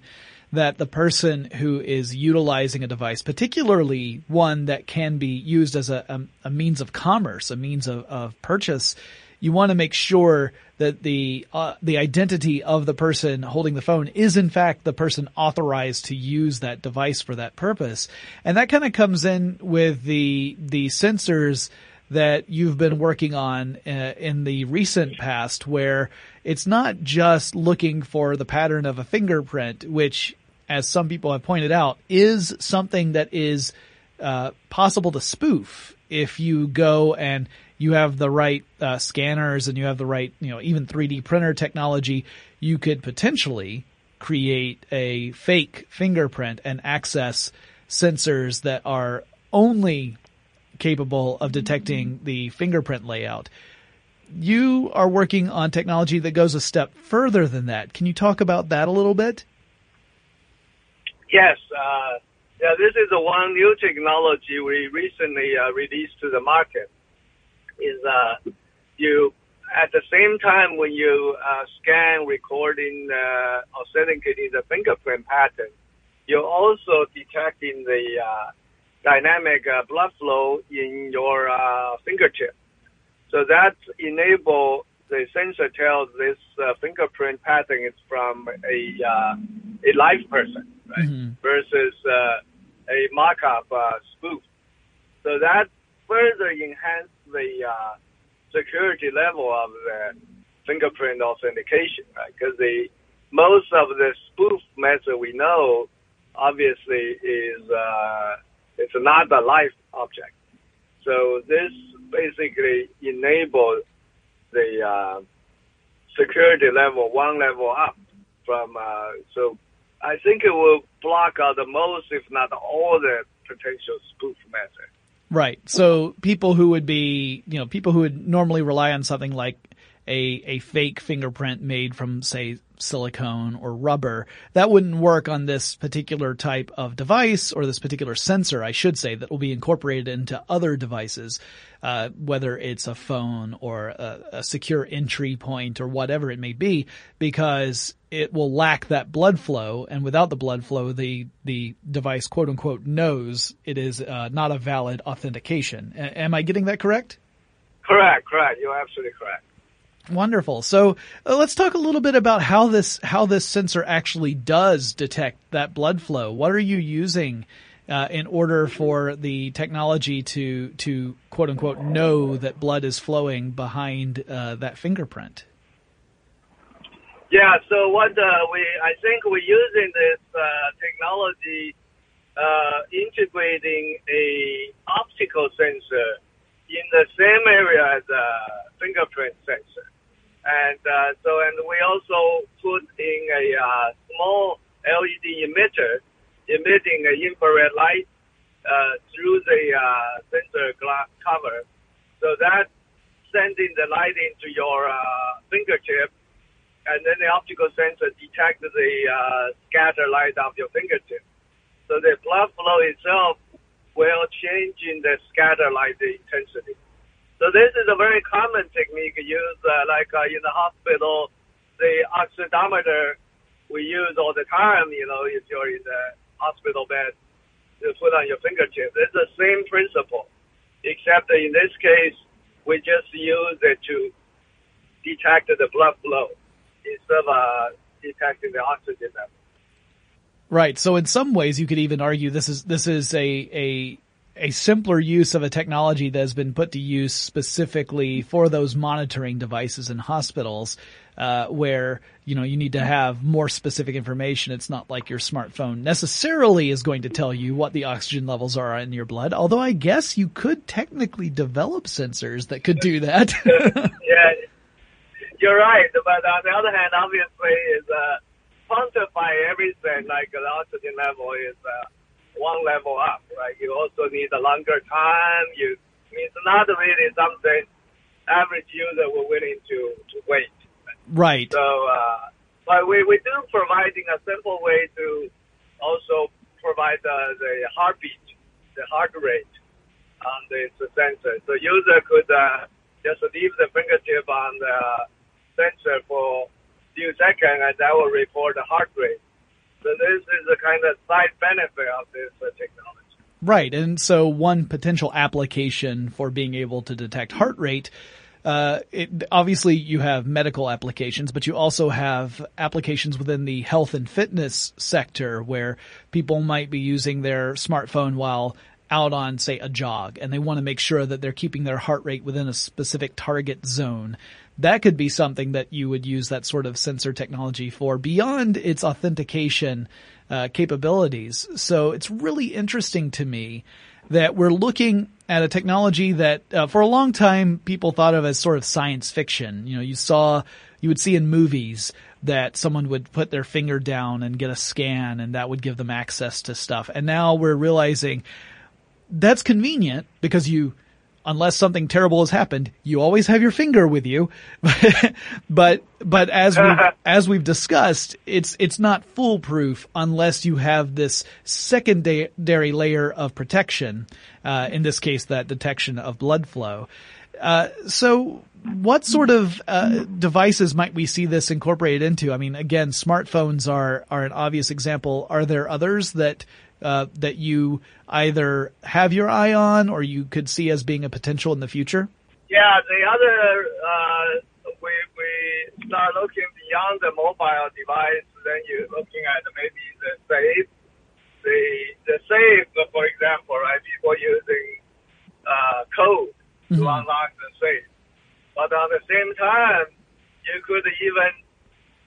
that the person who is utilizing a device, particularly one that can be used as a, a, a means of commerce, a means of, of purchase, you want to make sure that the uh, the identity of the person holding the phone is in fact the person authorized to use that device for that purpose. And that kind of comes in with the the sensors that you've been working on uh, in the recent past where it's not just looking for the pattern of a fingerprint, which, as some people have pointed out, is something that is uh, possible to spoof if you go and you have the right uh, scanners and you have the right, you know, even 3D printer technology, you could potentially create a fake fingerprint and access sensors that are only capable of detecting the fingerprint layout. You are working on technology that goes a step further than that. Can you talk about that a little bit? Yes, uh, yeah, this is the one new technology we recently uh, released to the market. Is uh, you at the same time when you uh, scan, recording, uh, authenticating the fingerprint pattern, you're also detecting the uh, dynamic uh, blood flow in your uh, fingertip. So that enable the sensor tells this uh, fingerprint pattern is from a uh, a live person, right? Mhm. Versus uh, a mock-up uh, spoof. So that further enhance the uh, security level of the fingerprint authentication, right? Because the most of the spoof method we know, obviously, is uh, it's not a live object. So this basically enables the uh, security level one level up from. Uh, so I think it will block out the most, if not all, the potential spoof method. Right. So people who would be, you know, people who would normally rely on something like a, a fake fingerprint made from, say, silicone or rubber, that wouldn't work on this particular type of device or this particular sensor, I should say, that will be incorporated into other devices, uh, whether it's a phone or a, a secure entry point or whatever it may be, because it will lack that blood flow, and without the blood flow, the the device quote unquote knows it is uh, not a valid authentication. A- am I getting that correct? Correct, correct. You're absolutely correct. Wonderful. So uh, let's talk a little bit about how this how this sensor actually does detect that blood flow. What are you using uh, in order for the technology to to quote unquote know that blood is flowing behind uh, that fingerprint? Yeah. So what uh, we I think we're using this uh, technology, uh, integrating a optical sensor in the same area as a fingerprint sensor, and uh, so and we also put in a uh, small LED emitter emitting an infrared light uh, through the sensor glass cover, so that sending the light into your fingertip and then the optical sensor detects the uh, scatter light of your fingertip. So the blood flow itself will change in the scatter light intensity. So this is a very common technique used uh, like uh, in the hospital, the oxidometer we use all the time, you know, if you're in the hospital bed you put on your fingertip. It's the same principle, except in this case, we just use it to detect the blood flow instead of uh, detecting the oxygen level. Right. So in some ways, you could even argue this is this is a a a simpler use of a technology that has been put to use specifically for those monitoring devices in hospitals, uh, where you know you need to have more specific information. It's not like your smartphone necessarily is going to tell you what the oxygen levels are in your blood. Although I guess you could technically develop sensors that could do that. [LAUGHS] yeah, you're right. But on the other hand, obviously, is uh, quantify everything like the oxygen level is. Uh, one level up, right? You also need a longer time. You it's not really something average user were willing to, to wait. Right. So, uh, but we, we do providing a simple way to also provide the, the heartbeat, the heart rate on this sensor. So user could uh, just leave the fingertip on the sensor for few seconds and that will report the heart rate. So this is a kind of side benefit of this uh, technology. Right, and so one potential application for being able to detect heart rate. Uh, it, obviously, you have medical applications, but you also have applications within the health and fitness sector where people might be using their smartphone while out on, say, a jog, and they want to make sure that they're keeping their heart rate within a specific target zone that could be something that you would use that sort of sensor technology for beyond its authentication uh, capabilities. So it's really interesting to me that we're looking at a technology that uh, for a long time people thought of as sort of science fiction. You know, you saw, you would see in movies that someone would put their finger down and get a scan and that would give them access to stuff. And now we're realizing that's convenient because you unless something terrible has happened, you always have your finger with you. [LAUGHS] but, but as we [LAUGHS] as we've discussed, it's, it's not foolproof unless you have this secondary layer of protection. Uh, in this case, that detection of blood flow. Uh, so what sort of uh, devices might we see this incorporated into? I mean, again, smartphones are are an obvious example. Are there others that uh, that you either have your eye on or you could see as being a potential in the future? Yeah, the other uh, we we start looking beyond the mobile device. Then you're looking at maybe the safe, the the safe, for example, right? People using uh, code mm-hmm. to unlock the safe, but at the same time, you could even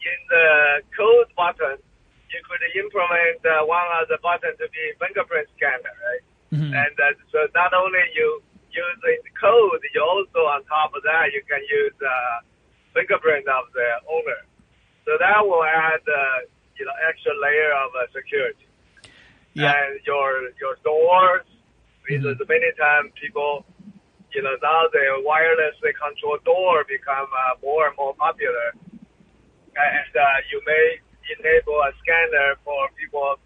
in the code button you could implement uh, one of the button to be fingerprint scanner, right? Mm-hmm. And uh, so not only you use the code, you also on top of that you can use uh, fingerprint of the owner. So that will add uh, you know extra layer of uh, security. Yeah. And your your doors, because mm-hmm. many times people, you know, now the wirelessly controlled door become uh, more and more popular, and uh, you may enable a scanner for people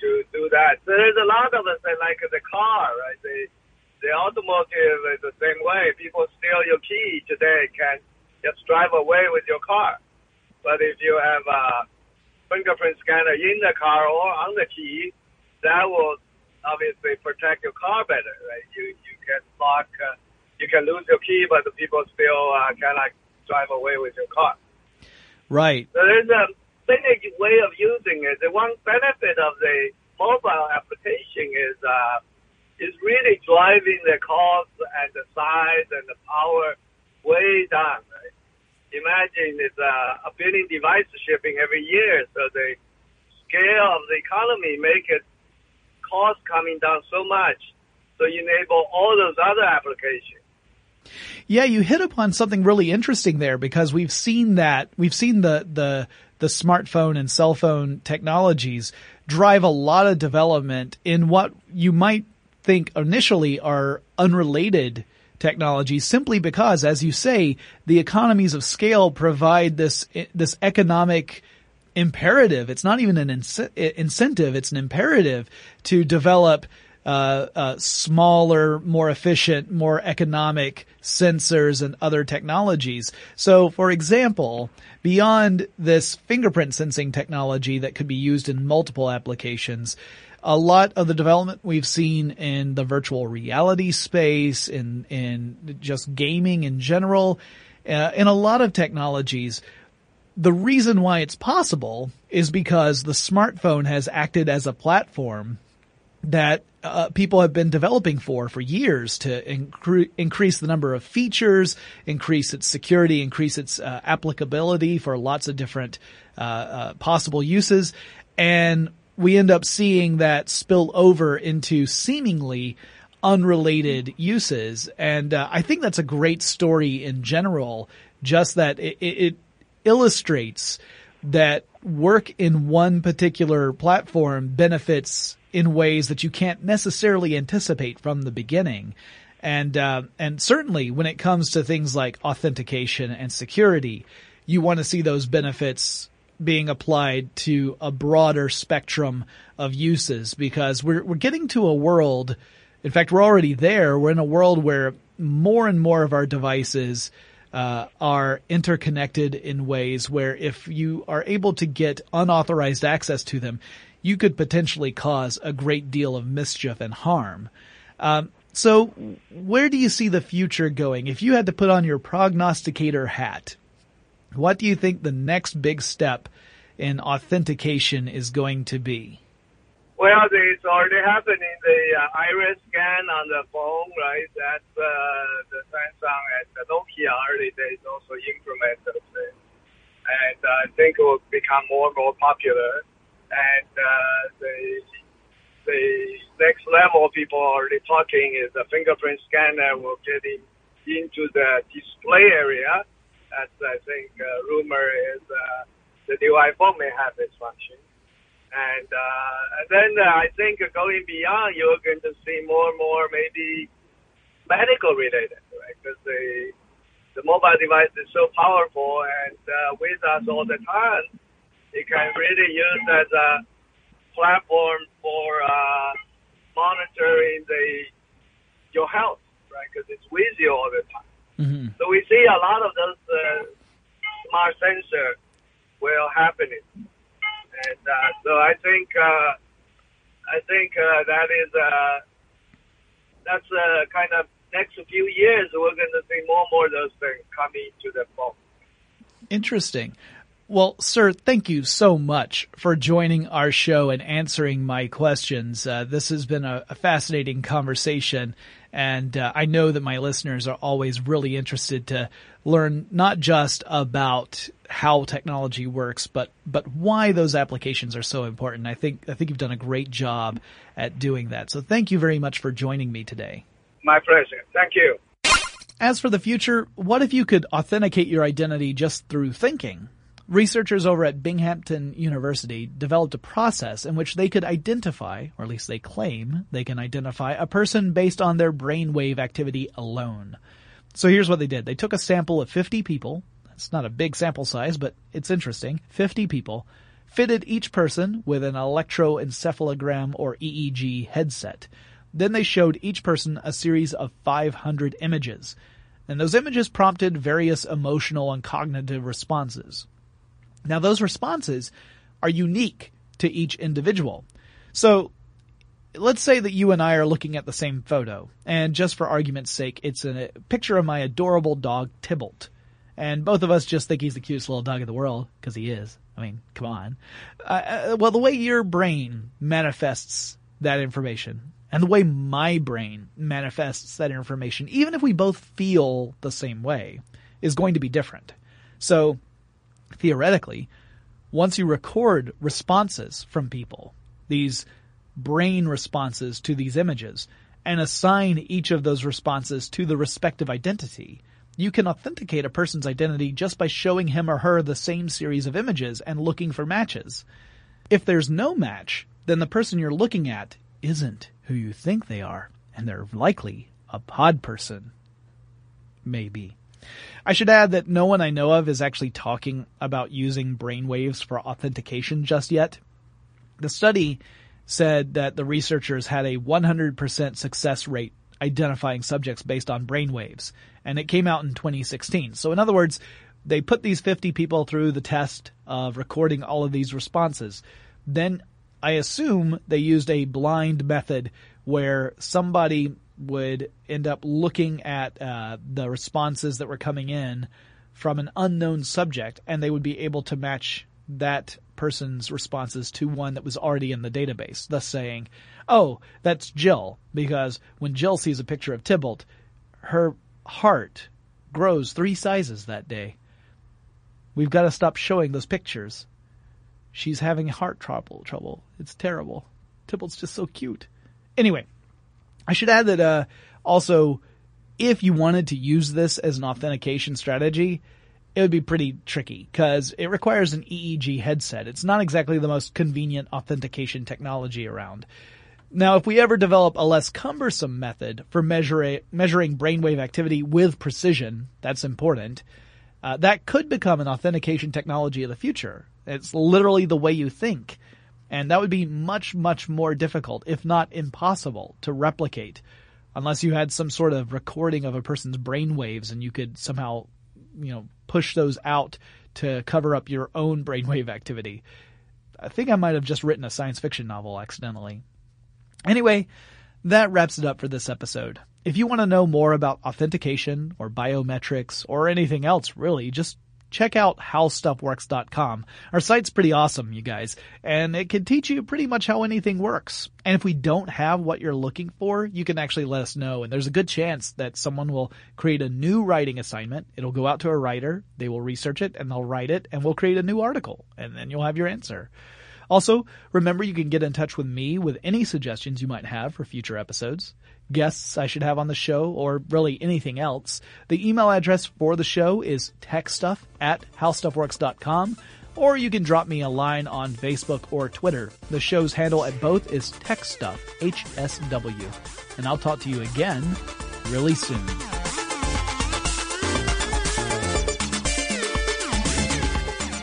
to do that. So there's a lot of us like the car, right? The, the automotive is the same way. People steal your key today, can just drive away with your car. But if you have a fingerprint scanner in the car or on the key, that will obviously protect your car better, right? You you can lock, uh, you can lose your key, but the people still uh, cannot drive away with your car. Right. So there's a cynic way of using it. The one benefit of the mobile application is uh, is really driving the cost and the size and the power way down. Right? Imagine it's uh, a billion devices shipping every year, so the scale of the economy make it cost coming down so much, so you enable all those other applications. Yeah, you hit upon something really interesting there because we've seen that we've seen the the the smartphone and cell phone technologies drive a lot of development in what you might think initially are unrelated technologies simply because, as you say, the economies of scale provide this, this economic imperative. It's not even an incentive. It's an imperative to develop uh, uh, smaller, more efficient, more economic sensors and other technologies. So, for example, beyond this fingerprint sensing technology that could be used in multiple applications, a lot of the development we've seen in the virtual reality space, in in just gaming in general, uh, in a lot of technologies, the reason why it's possible is because the smartphone has acted as a platform that uh, people have been developing for for years to incre- increase the number of features, increase its security, increase its uh, applicability for lots of different uh, uh possible uses, and we end up seeing that spill over into seemingly unrelated uses. And uh, I think that's a great story in general, just that it, it illustrates that work in one particular platform benefits in ways that you can't necessarily anticipate from the beginning. And, uh, and certainly when it comes to things like authentication and security, you want to see those benefits being applied to a broader spectrum of uses because we're, we're getting to a world, in fact, we're already there. We're in a world where more and more of our devices uh, are interconnected in ways where if you are able to get unauthorized access to them, you could potentially cause a great deal of mischief and harm. Um, so, where do you see the future going? If you had to put on your prognosticator hat, what do you think the next big step in authentication is going to be? Well, it's already happening. The uh, iris scan on the phone, right? That's uh, the Samsung and the Nokia early days also implemented it. And I think it will become more and more popular. And uh, the the next level people are already talking is the fingerprint scanner will get in, into the display area. That's I think uh, rumor is uh, the new iPhone may have this function. And, uh, and then uh, I think going beyond, you're going to see more and more maybe medical related, right? Because the, the mobile device is so powerful and uh, with us all the time, it can really use as a platform for uh, monitoring the your health, right? Because it's with you all the time. Mm-hmm. So we see a lot of those uh, smart sensors will happening. And uh, so I think uh, I think uh, that is uh, that's uh, kind of next few years we're going to see more and more of those things coming to the phone. Interesting. Well, sir, thank you so much for joining our show and answering my questions. Uh, this has been a, a fascinating conversation, and uh, I know that my listeners are always really interested to learn not just about how technology works, but but why those applications are so important. I think I think you've done a great job at doing that. So thank you very much for joining me today. My pleasure. Thank you. As for the future, what if you could authenticate your identity just through thinking? Researchers over at Binghamton University developed a process in which they could identify, or at least they claim they can identify, a person based on their brainwave activity alone. So here's what they did. They took a sample of 50 people. It's not a big sample size, but it's interesting. 50 people fitted each person with an electroencephalogram or EEG headset. Then they showed each person a series of 500 images. And those images prompted various emotional and cognitive responses. Now those responses are unique to each individual. So let's say that you and I are looking at the same photo, and just for argument's sake, it's a picture of my adorable dog Tybalt. And both of us just think he's the cutest little dog in the world, because he is. I mean, come on. Uh, uh, well, the way your brain manifests that information, and the way my brain manifests that information, even if we both feel the same way, is going to be different. So, theoretically, once you record responses from people, these brain responses to these images and assign each of those responses to the respective identity, you can authenticate a person's identity just by showing him or her the same series of images and looking for matches. If there's no match, then the person you're looking at isn't who you think they are, and they're likely a pod person. Maybe. I should add that no one I know of is actually talking about using brainwaves for authentication just yet. The study said that the researchers had a 100% success rate identifying subjects based on brain waves. And it came out in 2016. So in other words, they put these 50 people through the test of recording all of these responses. Then I assume they used a blind method where somebody would end up looking at uh, the responses that were coming in from an unknown subject and they would be able to match that person's responses to one that was already in the database, thus saying, oh, that's Jill, because when Jill sees a picture of Tybalt, her heart grows three sizes that day. We've got to stop showing those pictures. She's having heart trouble. Trouble. It's terrible. Tybalt's just so cute. Anyway, I should add that uh, also, if you wanted to use this as an authentication strategy, it would be pretty tricky because it requires an EEG headset. It's not exactly the most convenient authentication technology around. Now, if we ever develop a less cumbersome method for measure, measuring brainwave activity with precision, that's important. Uh, that could become an authentication technology of the future. It's literally the way you think. And that would be much, much more difficult, if not impossible, to replicate unless you had some sort of recording of a person's brain waves and you could somehow you know, push those out to cover up your own brainwave activity. I think I might have just written a science fiction novel accidentally. Anyway, that wraps it up for this episode. If you want to know more about authentication or biometrics or anything else really, just check out howstuffworks.com. Our site's pretty awesome, you guys, and it can teach you pretty much how anything works. And if we don't have what you're looking for, you can actually let us know. And there's a good chance that someone will create a new writing assignment. It'll go out to a writer, they will research it, and they'll write it, and we'll create a new article, and then you'll have your answer. Also, remember you can get in touch with me with any suggestions you might have for future episodes guests I should have on the show or really anything else, the email address for the show is techstuff at howstuffworks.com or you can drop me a line on Facebook or Twitter. The show's handle at both is techstuff, HSW. And I'll talk to you again really soon.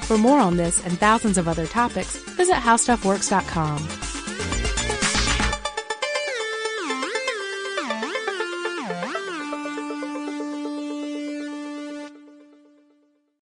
For more on this and thousands of other topics, visit howstuffworks.com.